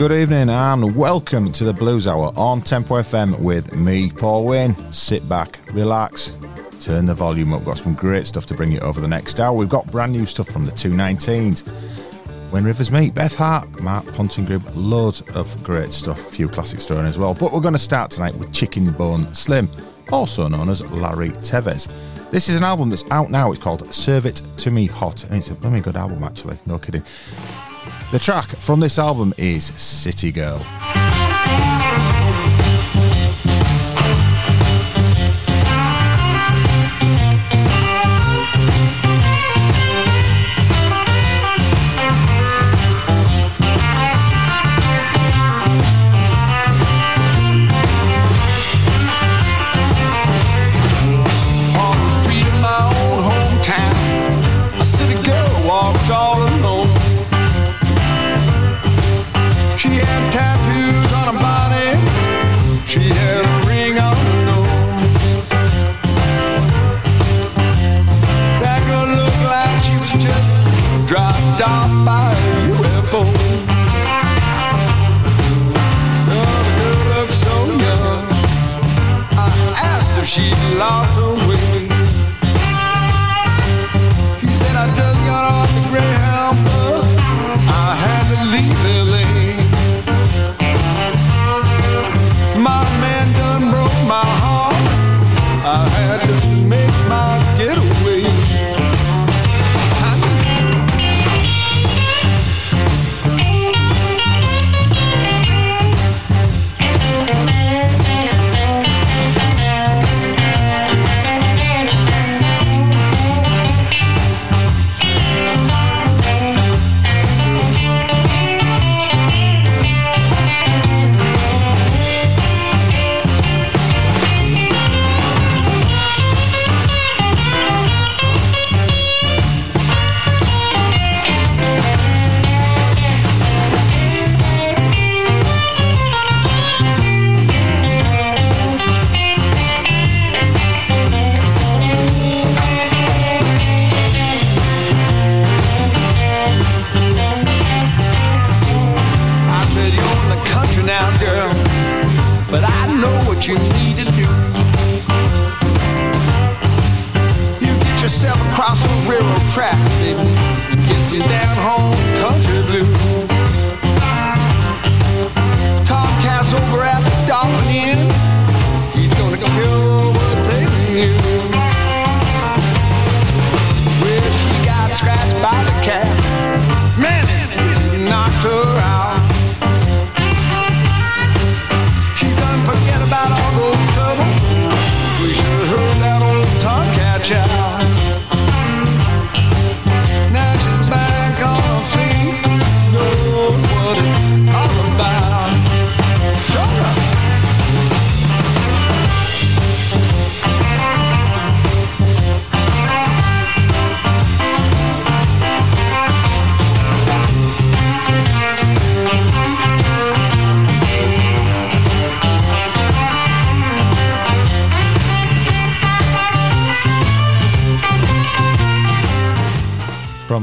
Good evening and welcome to the Blues Hour on Tempo FM with me, Paul Wayne. Sit back, relax, turn the volume up. Got some great stuff to bring you over the next hour. We've got brand new stuff from the 219s. When Rivers Meet, Beth Hart, Mark Ponting Group, loads of great stuff, a few classics thrown as well. But we're going to start tonight with Chicken Bone Slim, also known as Larry Teves. This is an album that's out now. It's called Serve It To Me Hot. And it's a very good album, actually. No kidding. The track from this album is City Girl.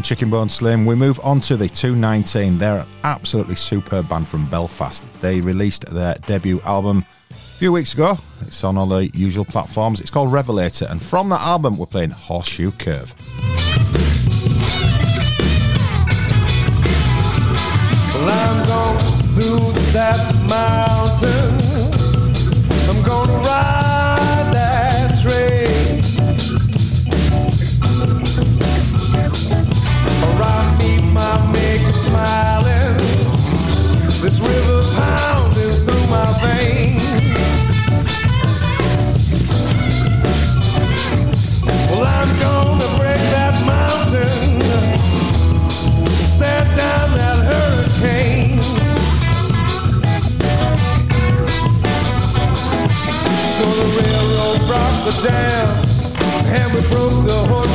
Chicken Bone Slim. We move on to the 219. They're an absolutely superb band from Belfast. They released their debut album a few weeks ago. It's on all the usual platforms. It's called Revelator, and from that album, we're playing Horseshoe Curve. Well, I'm going through that mountain. I'm gonna ride smiling. This river pounding through my veins. Well, I'm gonna break that mountain and stare down that hurricane. So the railroad brought the dam, and we broke the horseshoe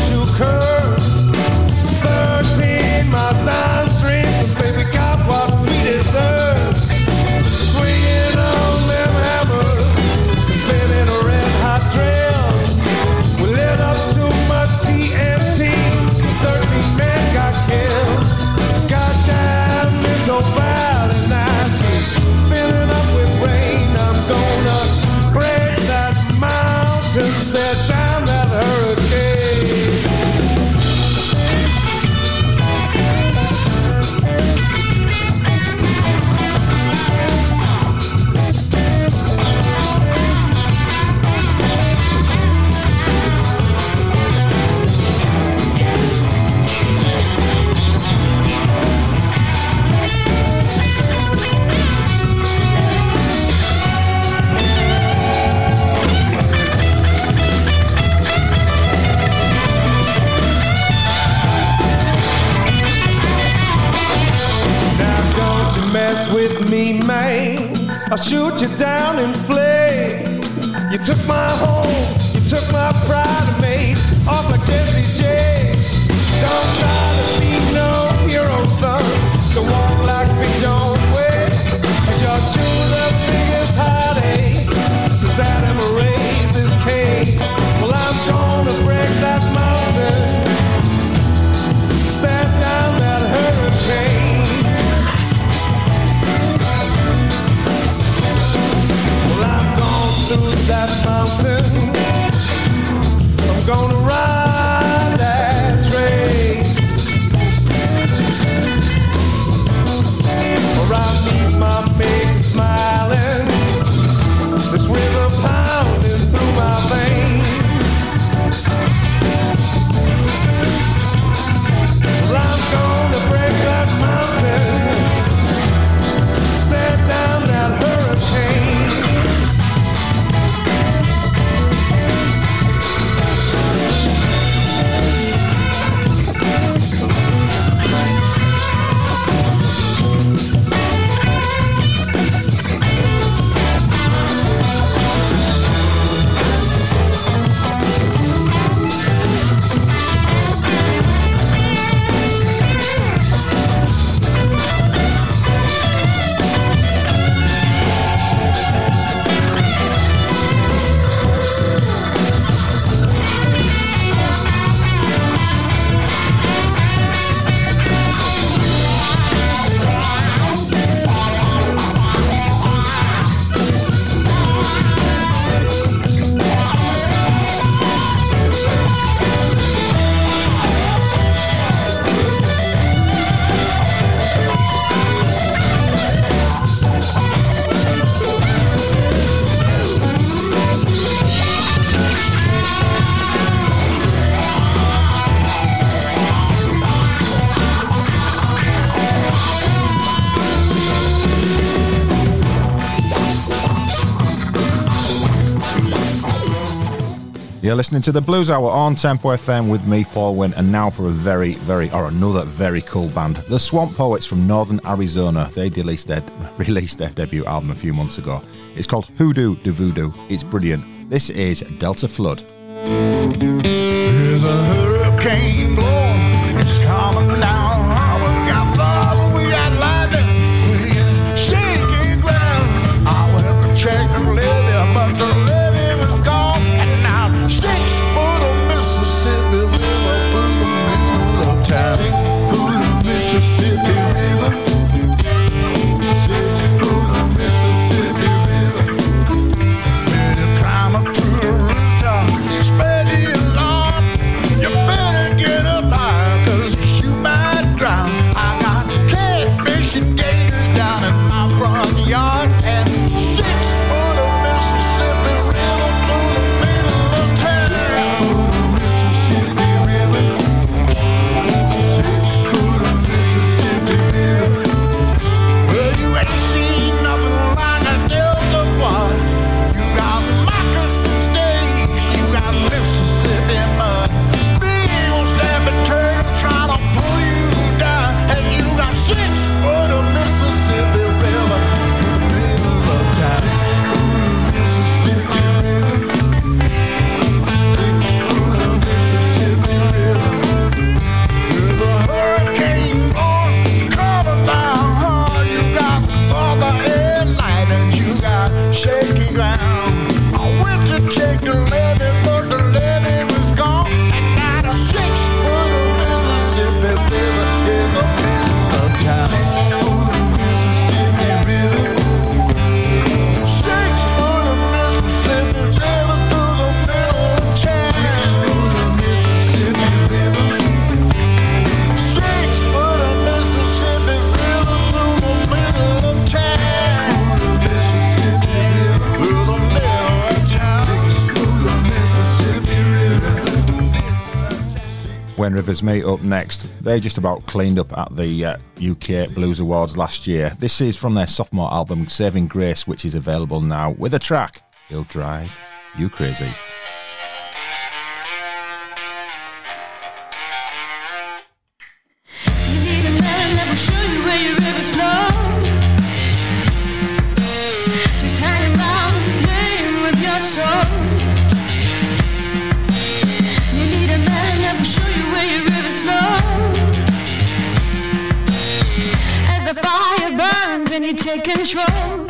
You're listening to the Blues Hour on Tempo FM with me, Paul Wynn, and now for a very, very, or another very cool band, the Swamp Poets from Northern Arizona. They released their, released their debut album a few months ago. It's called Hoodoo de Voodoo. It's brilliant. This is Delta Flood. me up next. They just about cleaned up at the uh, UK Blues Awards last year. This is from their sophomore album, Saving Grace, which is available now with a track, He'll Drive You Crazy. Take control.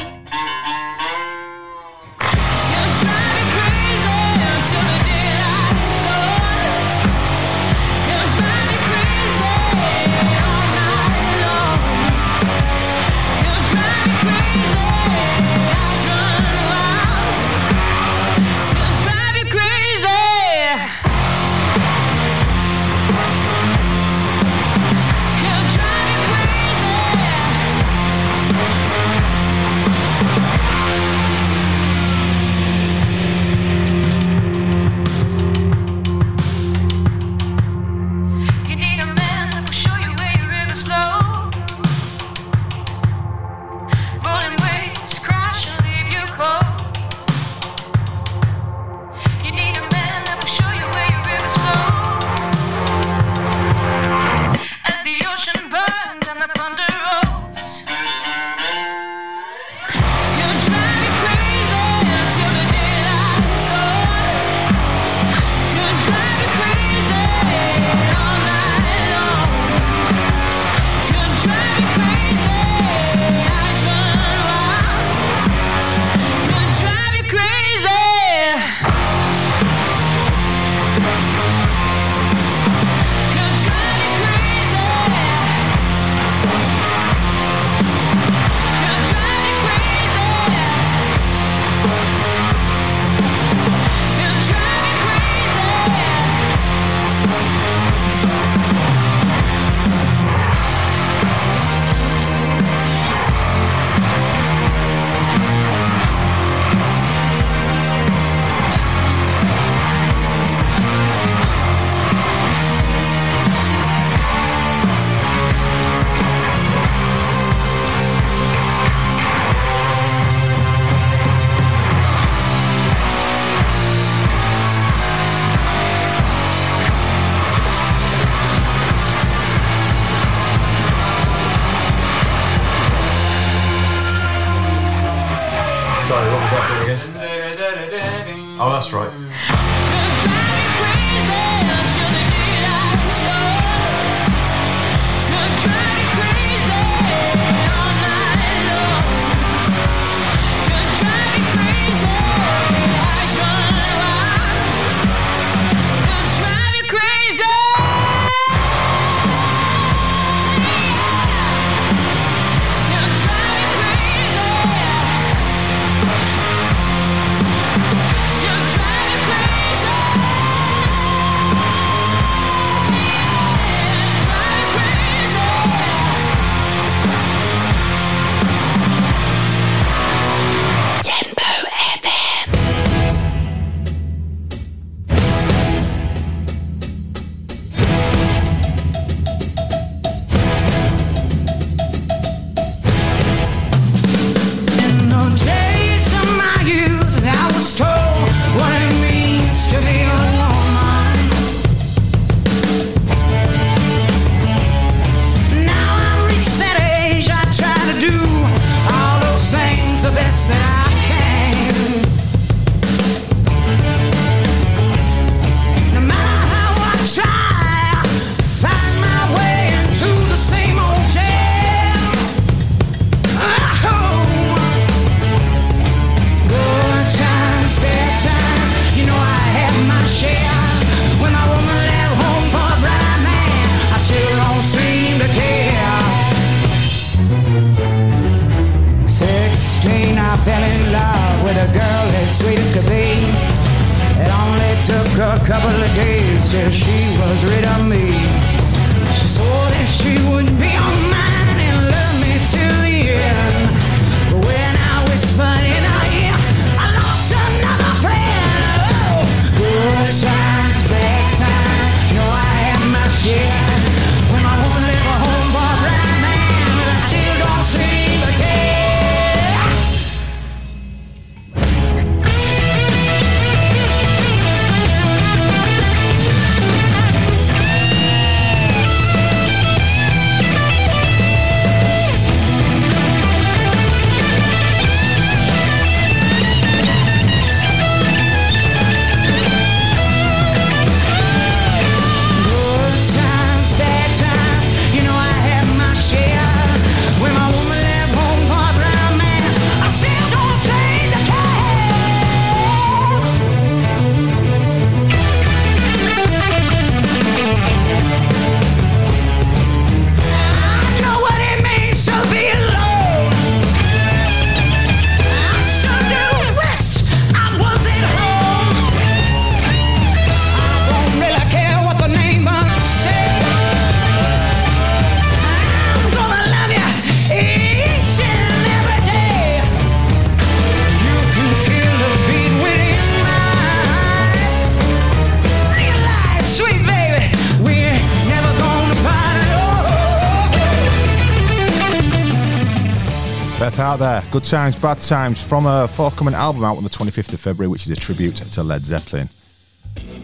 Good times, bad times from a forthcoming album out on the 25th of February, which is a tribute to Led Zeppelin.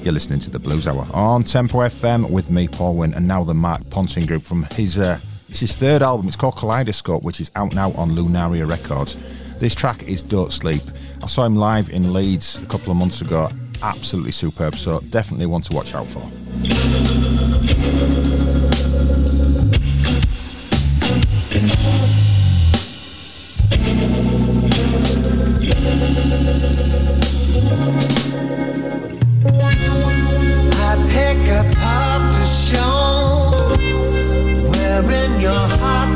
You're listening to the Blues Hour on Tempo FM with me, Paul Wynn, and now the Mark Ponting Group from his uh, it's his third album. It's called Kaleidoscope, which is out now on Lunaria Records. This track is Don't Sleep. I saw him live in Leeds a couple of months ago. Absolutely superb. So definitely one to watch out for. Your heart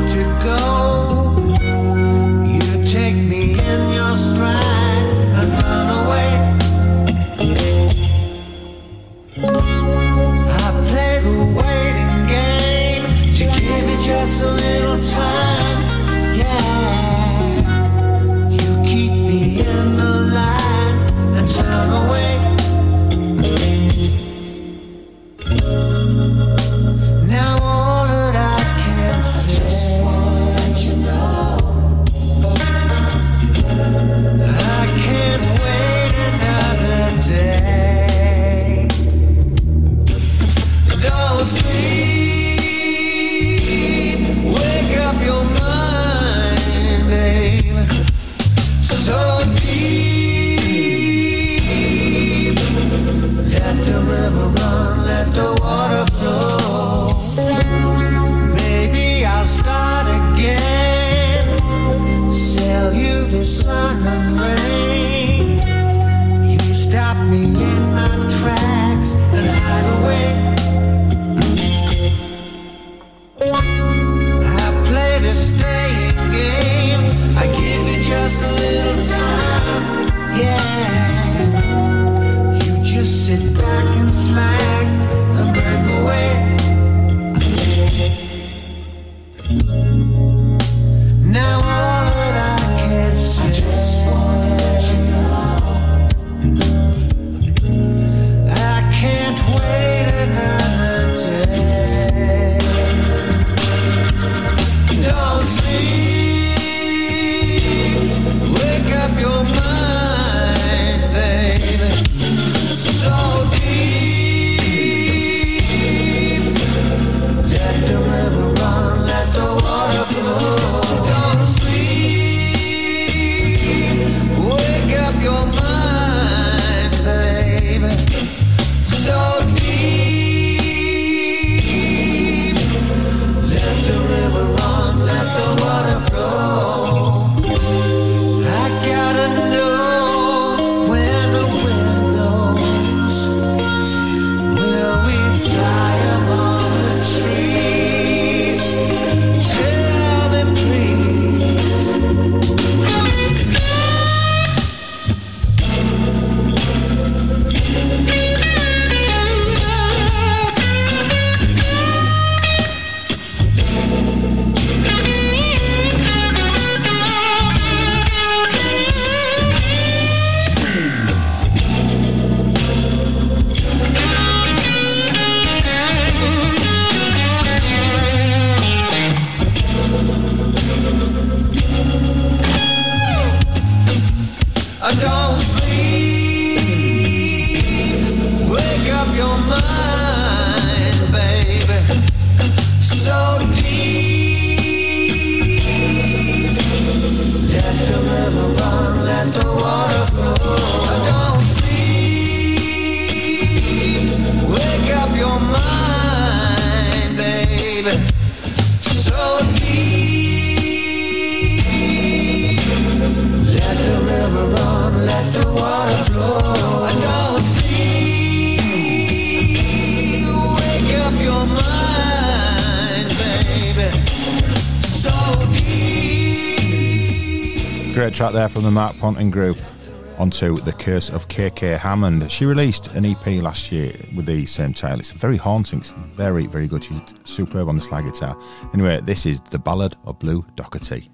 Ponting Group. Onto The Curse of KK Hammond. She released an EP last year with the same title. It's very haunting. It's very, very good. She's superb on the slide guitar. Anyway, this is The Ballad of Blue Doherty.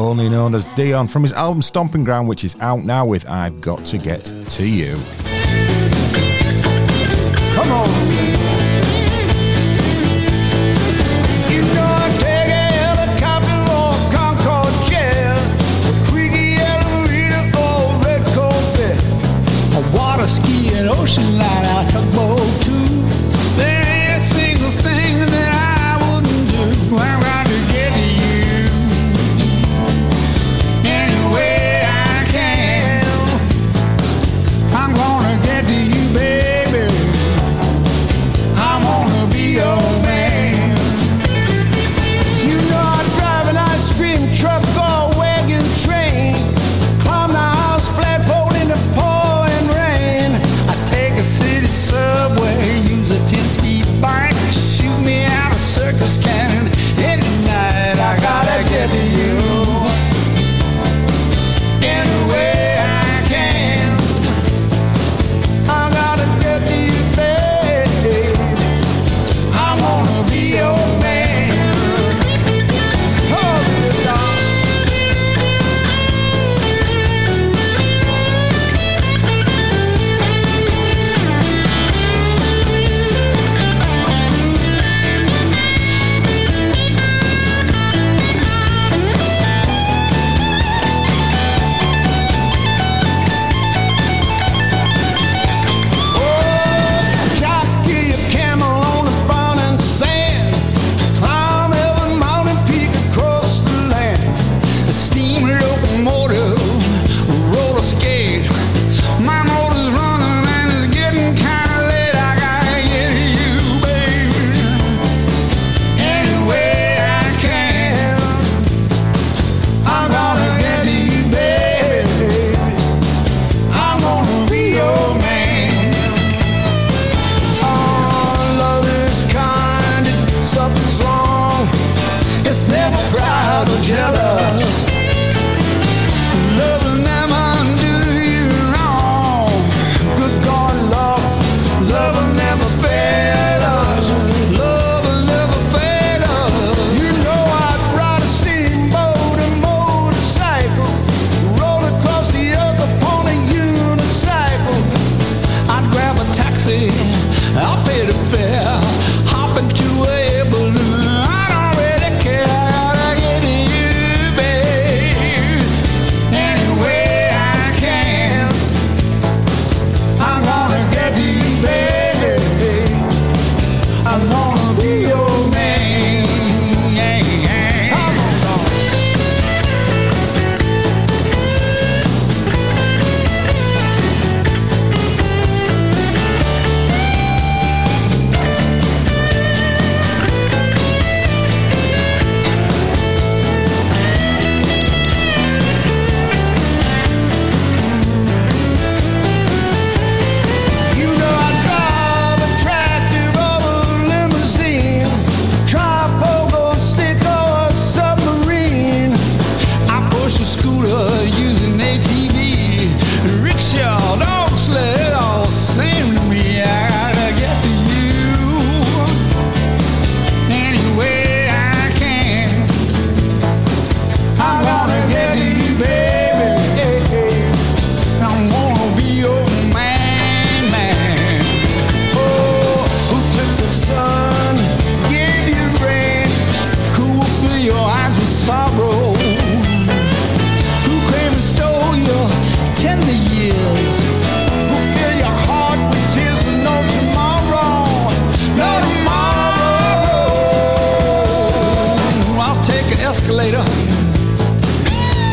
only known as Dion, from his album Stomping Ground, which is out now with I've Got to Get to You. escalator.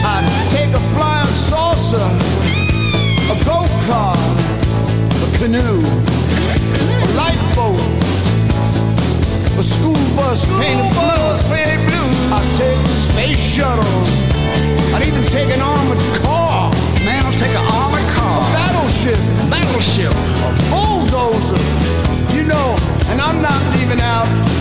I'd take a flying saucer, a go kart, a canoe, a lifeboat, a school bus school painted bus blue. Blue. I'd take a space shuttle. I'd even take an armored car. Man, I'll take an armored car. A battleship. A battleship. A bulldozer. You know, and I'm not leaving out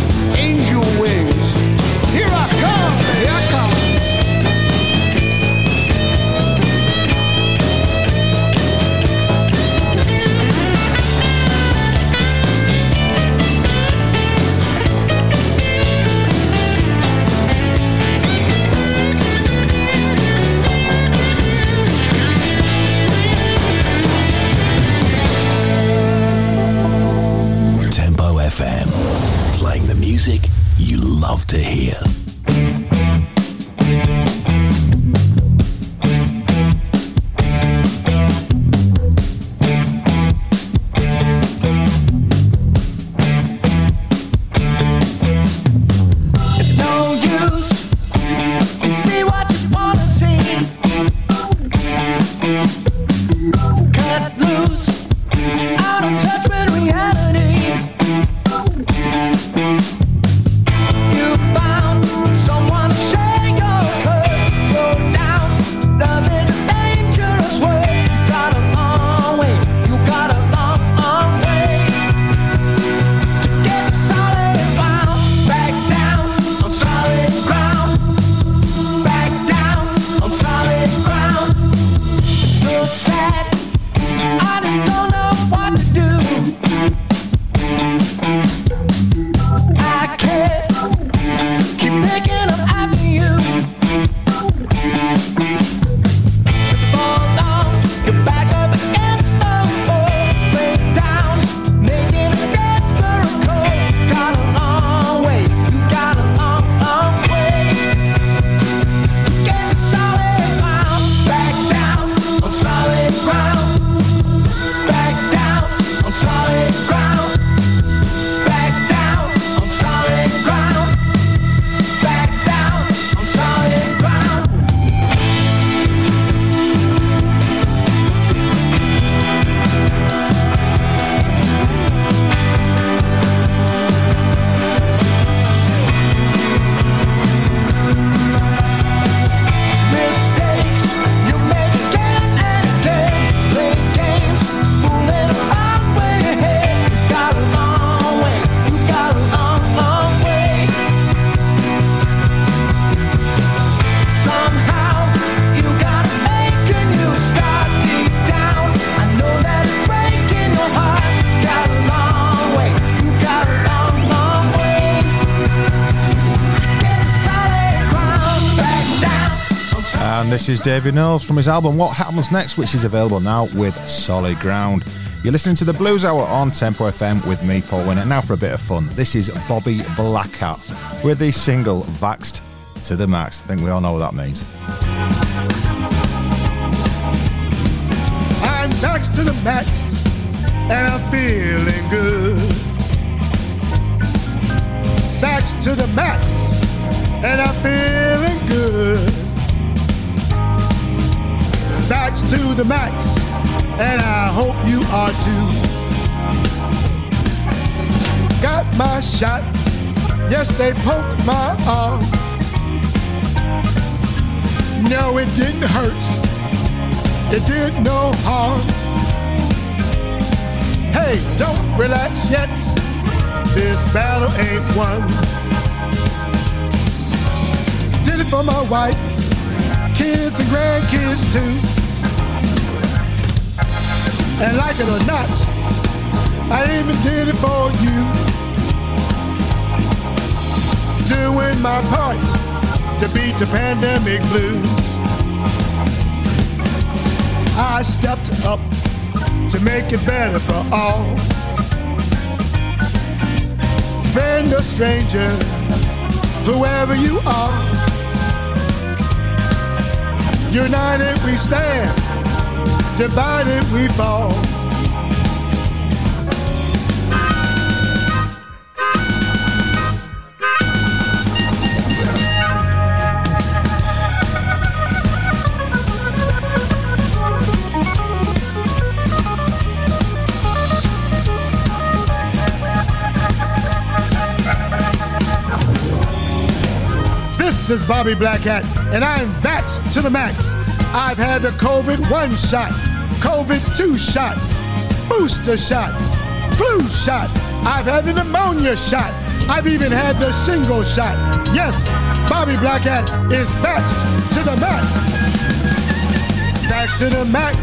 is David Knowles from his album What Happens Next, which is available now with Solid Ground. You're listening to the Blues Hour on Tempo FM with me, Paul Winner. Now for a bit of fun. This is Bobby Blackhat with the single Vaxxed to the Max. I think we all know what that means. I'm vaxxed to the max, and I'm feeling good. Vaxxed to the max, and I'm feeling good. To the max, and I hope you are too. Got my shot, yes, they poked my arm. No, it didn't hurt it did no harm. Hey, don't relax yet. This battle ain't won. Did it for my wife, kids and grandkids too. And like it or not, I even did it for you. Doing my part to beat the pandemic blues. I stepped up to make it better for all. Friend or stranger, whoever you are. United we stand, divided we fall. This is Bobby Blackhat, and I'm vaxxed to the max. I've had the COVID 1 shot, COVID 2 shot, booster shot, flu shot. I've had the pneumonia shot. I've even had the shingle shot. Yes, Bobby Blackhat is vaxxed to the max. Vaxxed to the max,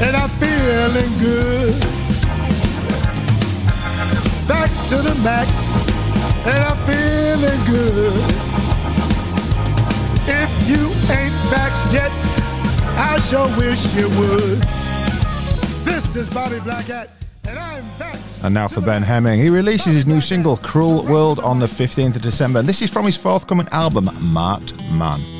and I'm feeling good. Vaxxed to the max, and I'm feeling good. If you ain't vaxxed yet, I sure wish you would. This is Bobby Blackhat. And now for Ben Hemming. He releases his new single, Cruel World, on the 15th of December. And this is from his forthcoming album, Marked Man.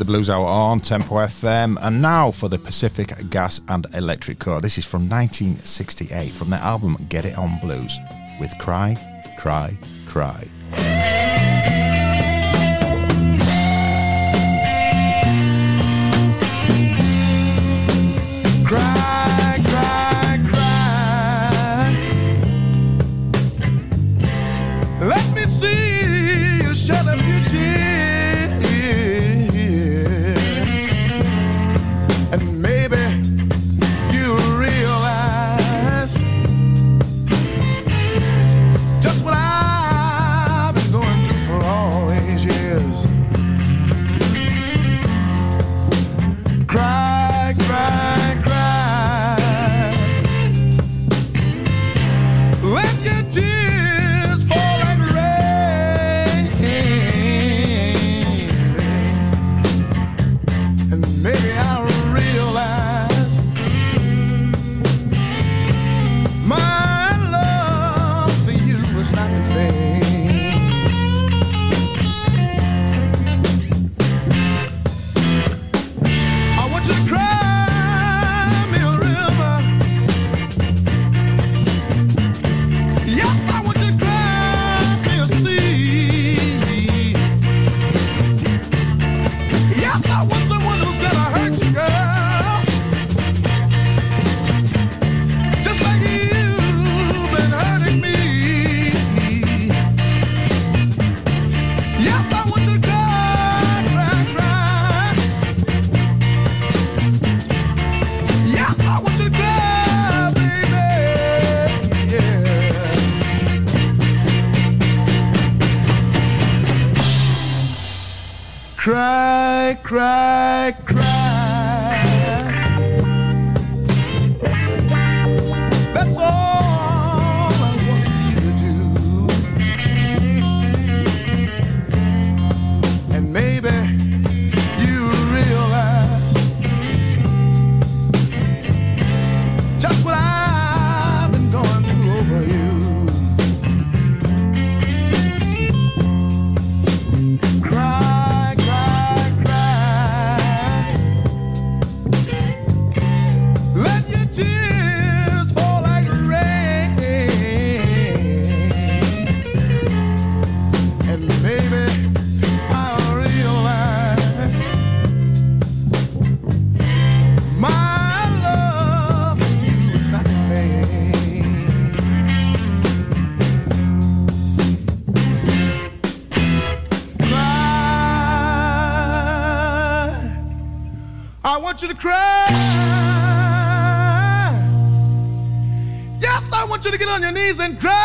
The Blues Hour on Tempo FM. And now for the Pacific Gas and Electric Corps. This is from 1968 from their album Get It On Blues with Cry, Cry. Cry, cry, on your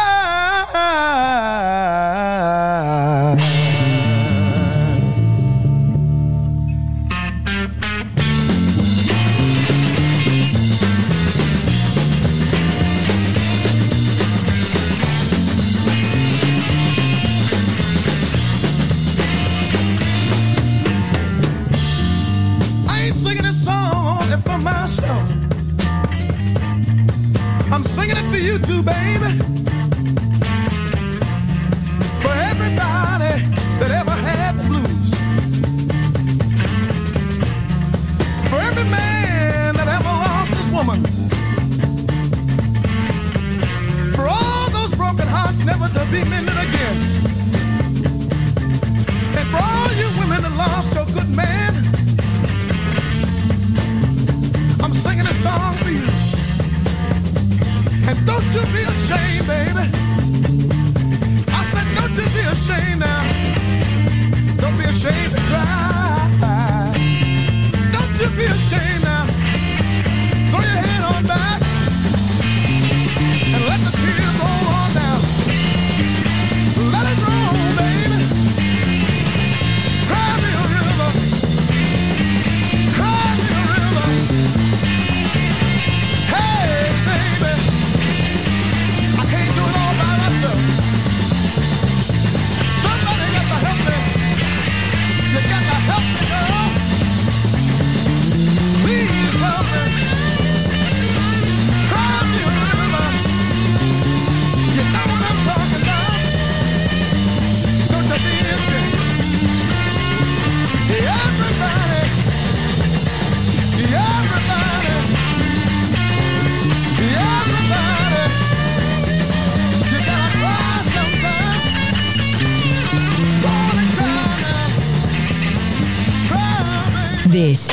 This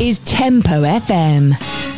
is Tempo FM.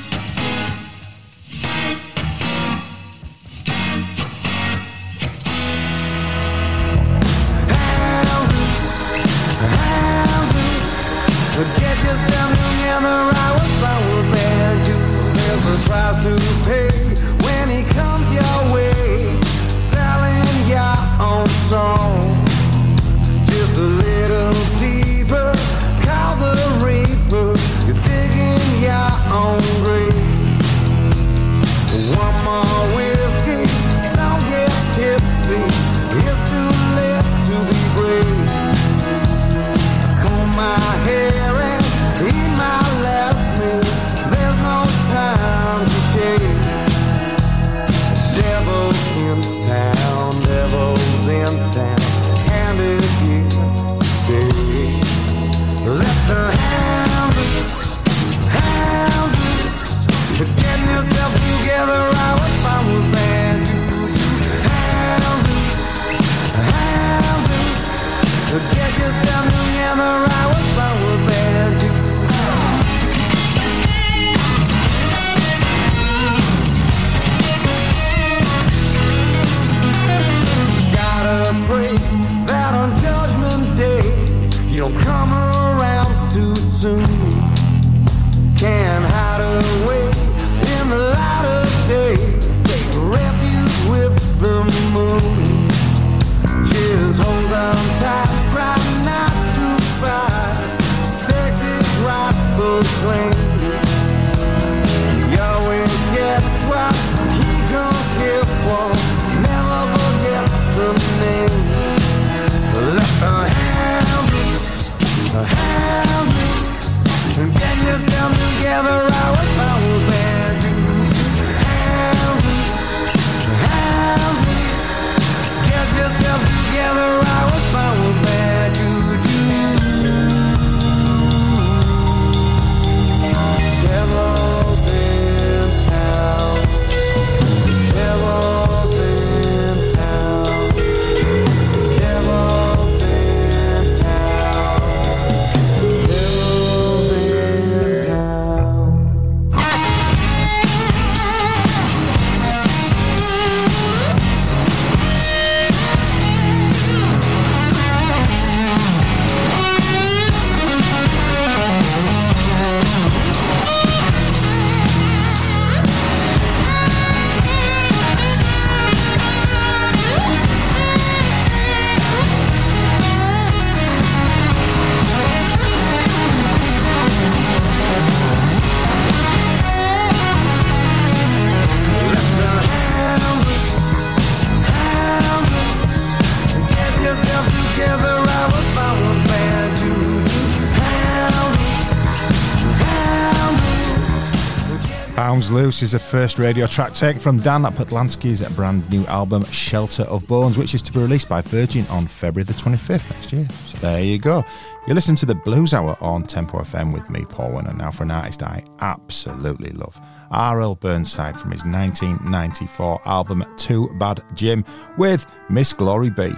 Loose is the first radio track taken from Dan Patlansky's brand new album Shelter of Bones, which is to be released by Virgin on February the 25th next year. So there you go. You listen to the Blues Hour on Tempo FM with me, Paul Winner. Now for an artist I absolutely love. R.L. Burnside from his 1994 album Too Bad Jim with Miss Glory B.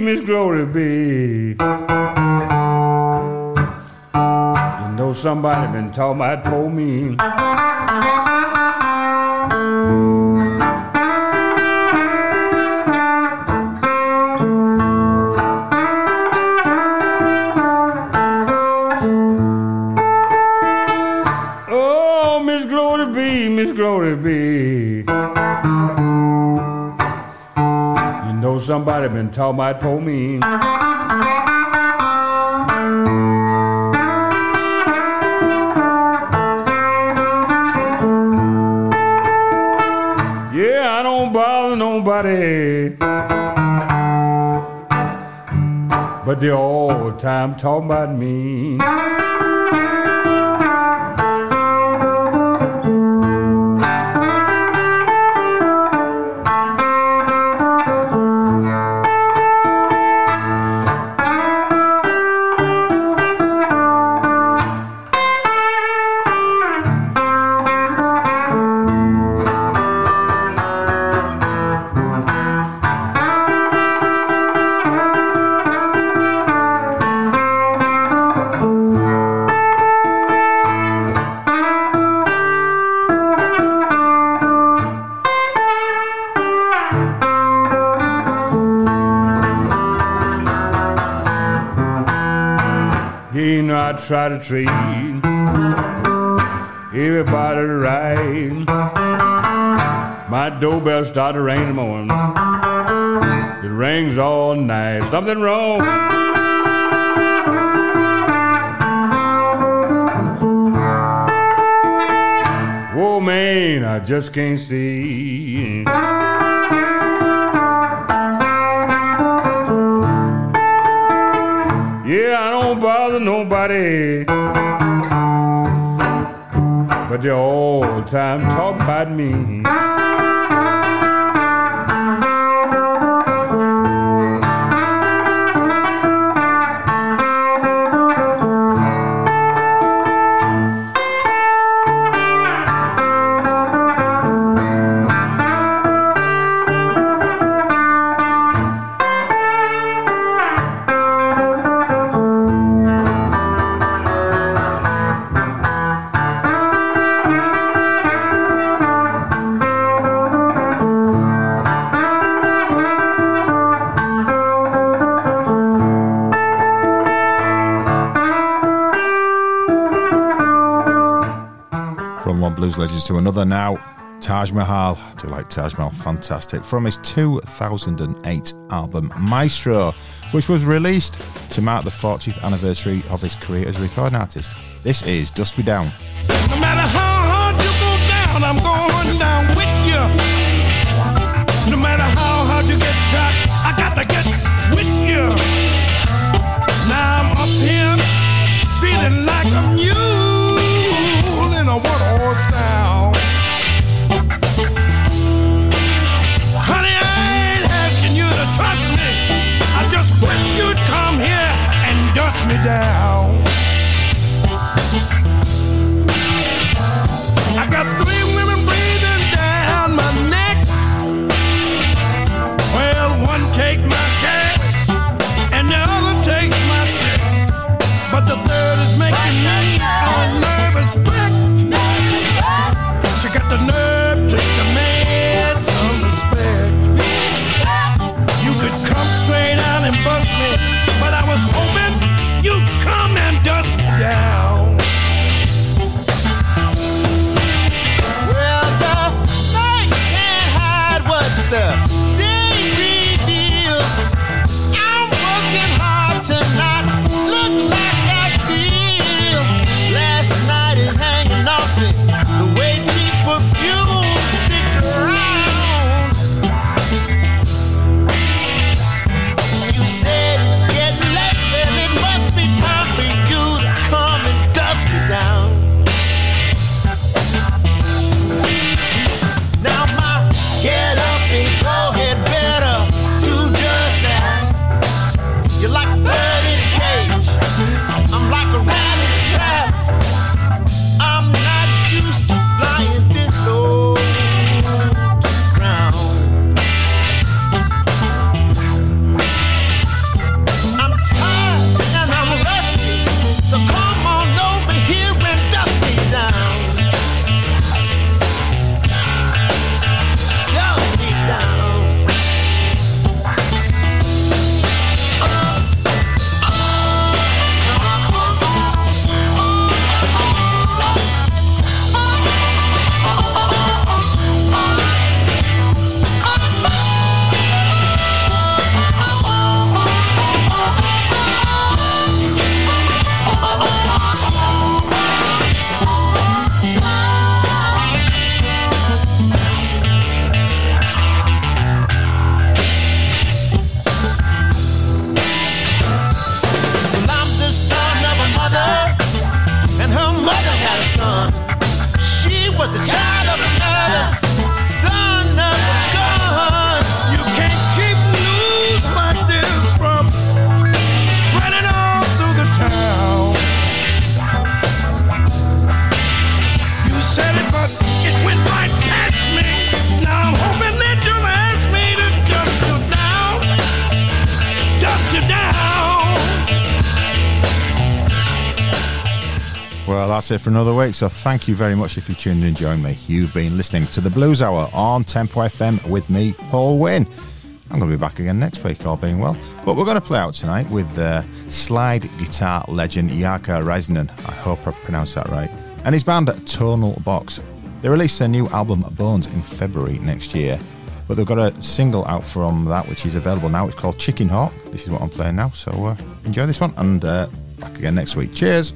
Miss Glory B. You know somebody been talking about poor me. Oh, Miss Glory B, Miss Glory B, somebody been talking about poor me. Yeah, I don't bother nobody. But they all the time talking about me. You know I try to treat everybody right. My doorbell started ringing in the morning. It rings all night. Something wrong. I just can't see. The time talk about me. From one blues legend to another now. Taj Mahal, I do like Taj Mahal, fantastic. From his 2008 album Maestro, which was released to mark the 40th anniversary of his career as a recording artist. This is Dust Me Down. It for another week. So thank you very much if you tuned in and joined me. You've been listening to the Blues Hour on Tempo FM with me, Paul Wynn. I'm going to be back again next week, all being well. But we're going to play out tonight with uh, slide guitar legend Jarkko Räisänen. I hope I pronounced that right. And his band Tonal Box. They released their new album Bones in February next year. But they've got a single out from that which is available now. It's called Chicken Hawk. This is what I'm playing now. So uh, enjoy this one and uh, back again next week. Cheers.